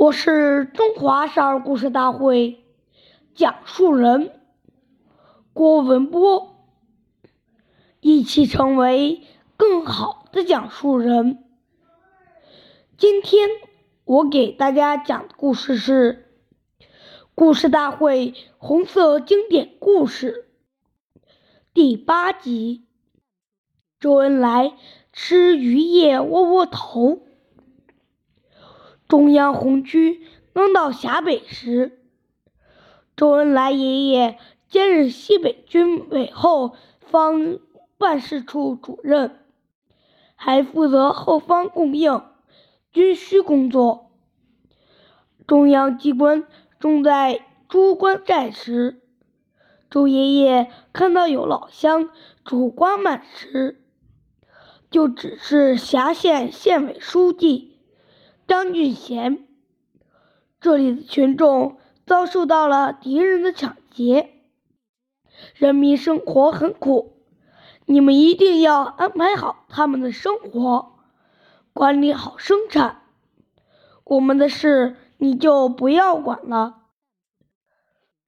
我是中华少儿故事大会讲述人郭文波，一起成为更好的讲述人。今天我给大家讲的故事是《故事大会红色经典故事》第八集：周恩来吃鱼叶窝窝头。中央红军刚到陕北时，周恩来爷爷兼任西北军委后方办事处主任，还负责后方供应、军需工作。中央机关正在朱关寨时，周爷爷看到有老乡煮瓜满时，就指示辖县县委书记。张俊贤，这里的群众遭受到了敌人的抢劫，人民生活很苦，你们一定要安排好他们的生活，管理好生产，我们的事你就不要管了。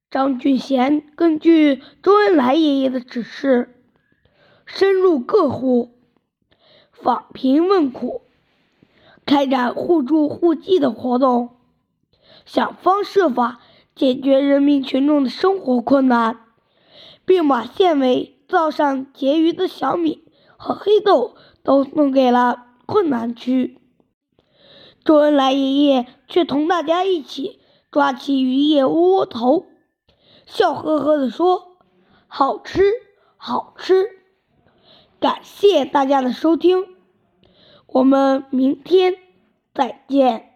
张俊贤根据周恩来爷爷的指示，深入各户，访贫问苦。开展互助互济的活动，想方设法解决人民群众的生活困难，并把县委灶上结余的小米和黑豆都送给了困难区。周恩来爷爷却同大家一起抓起鱼叶窝窝头，笑呵呵地说：“好吃，好吃。”感谢大家的收听。我们明天再见。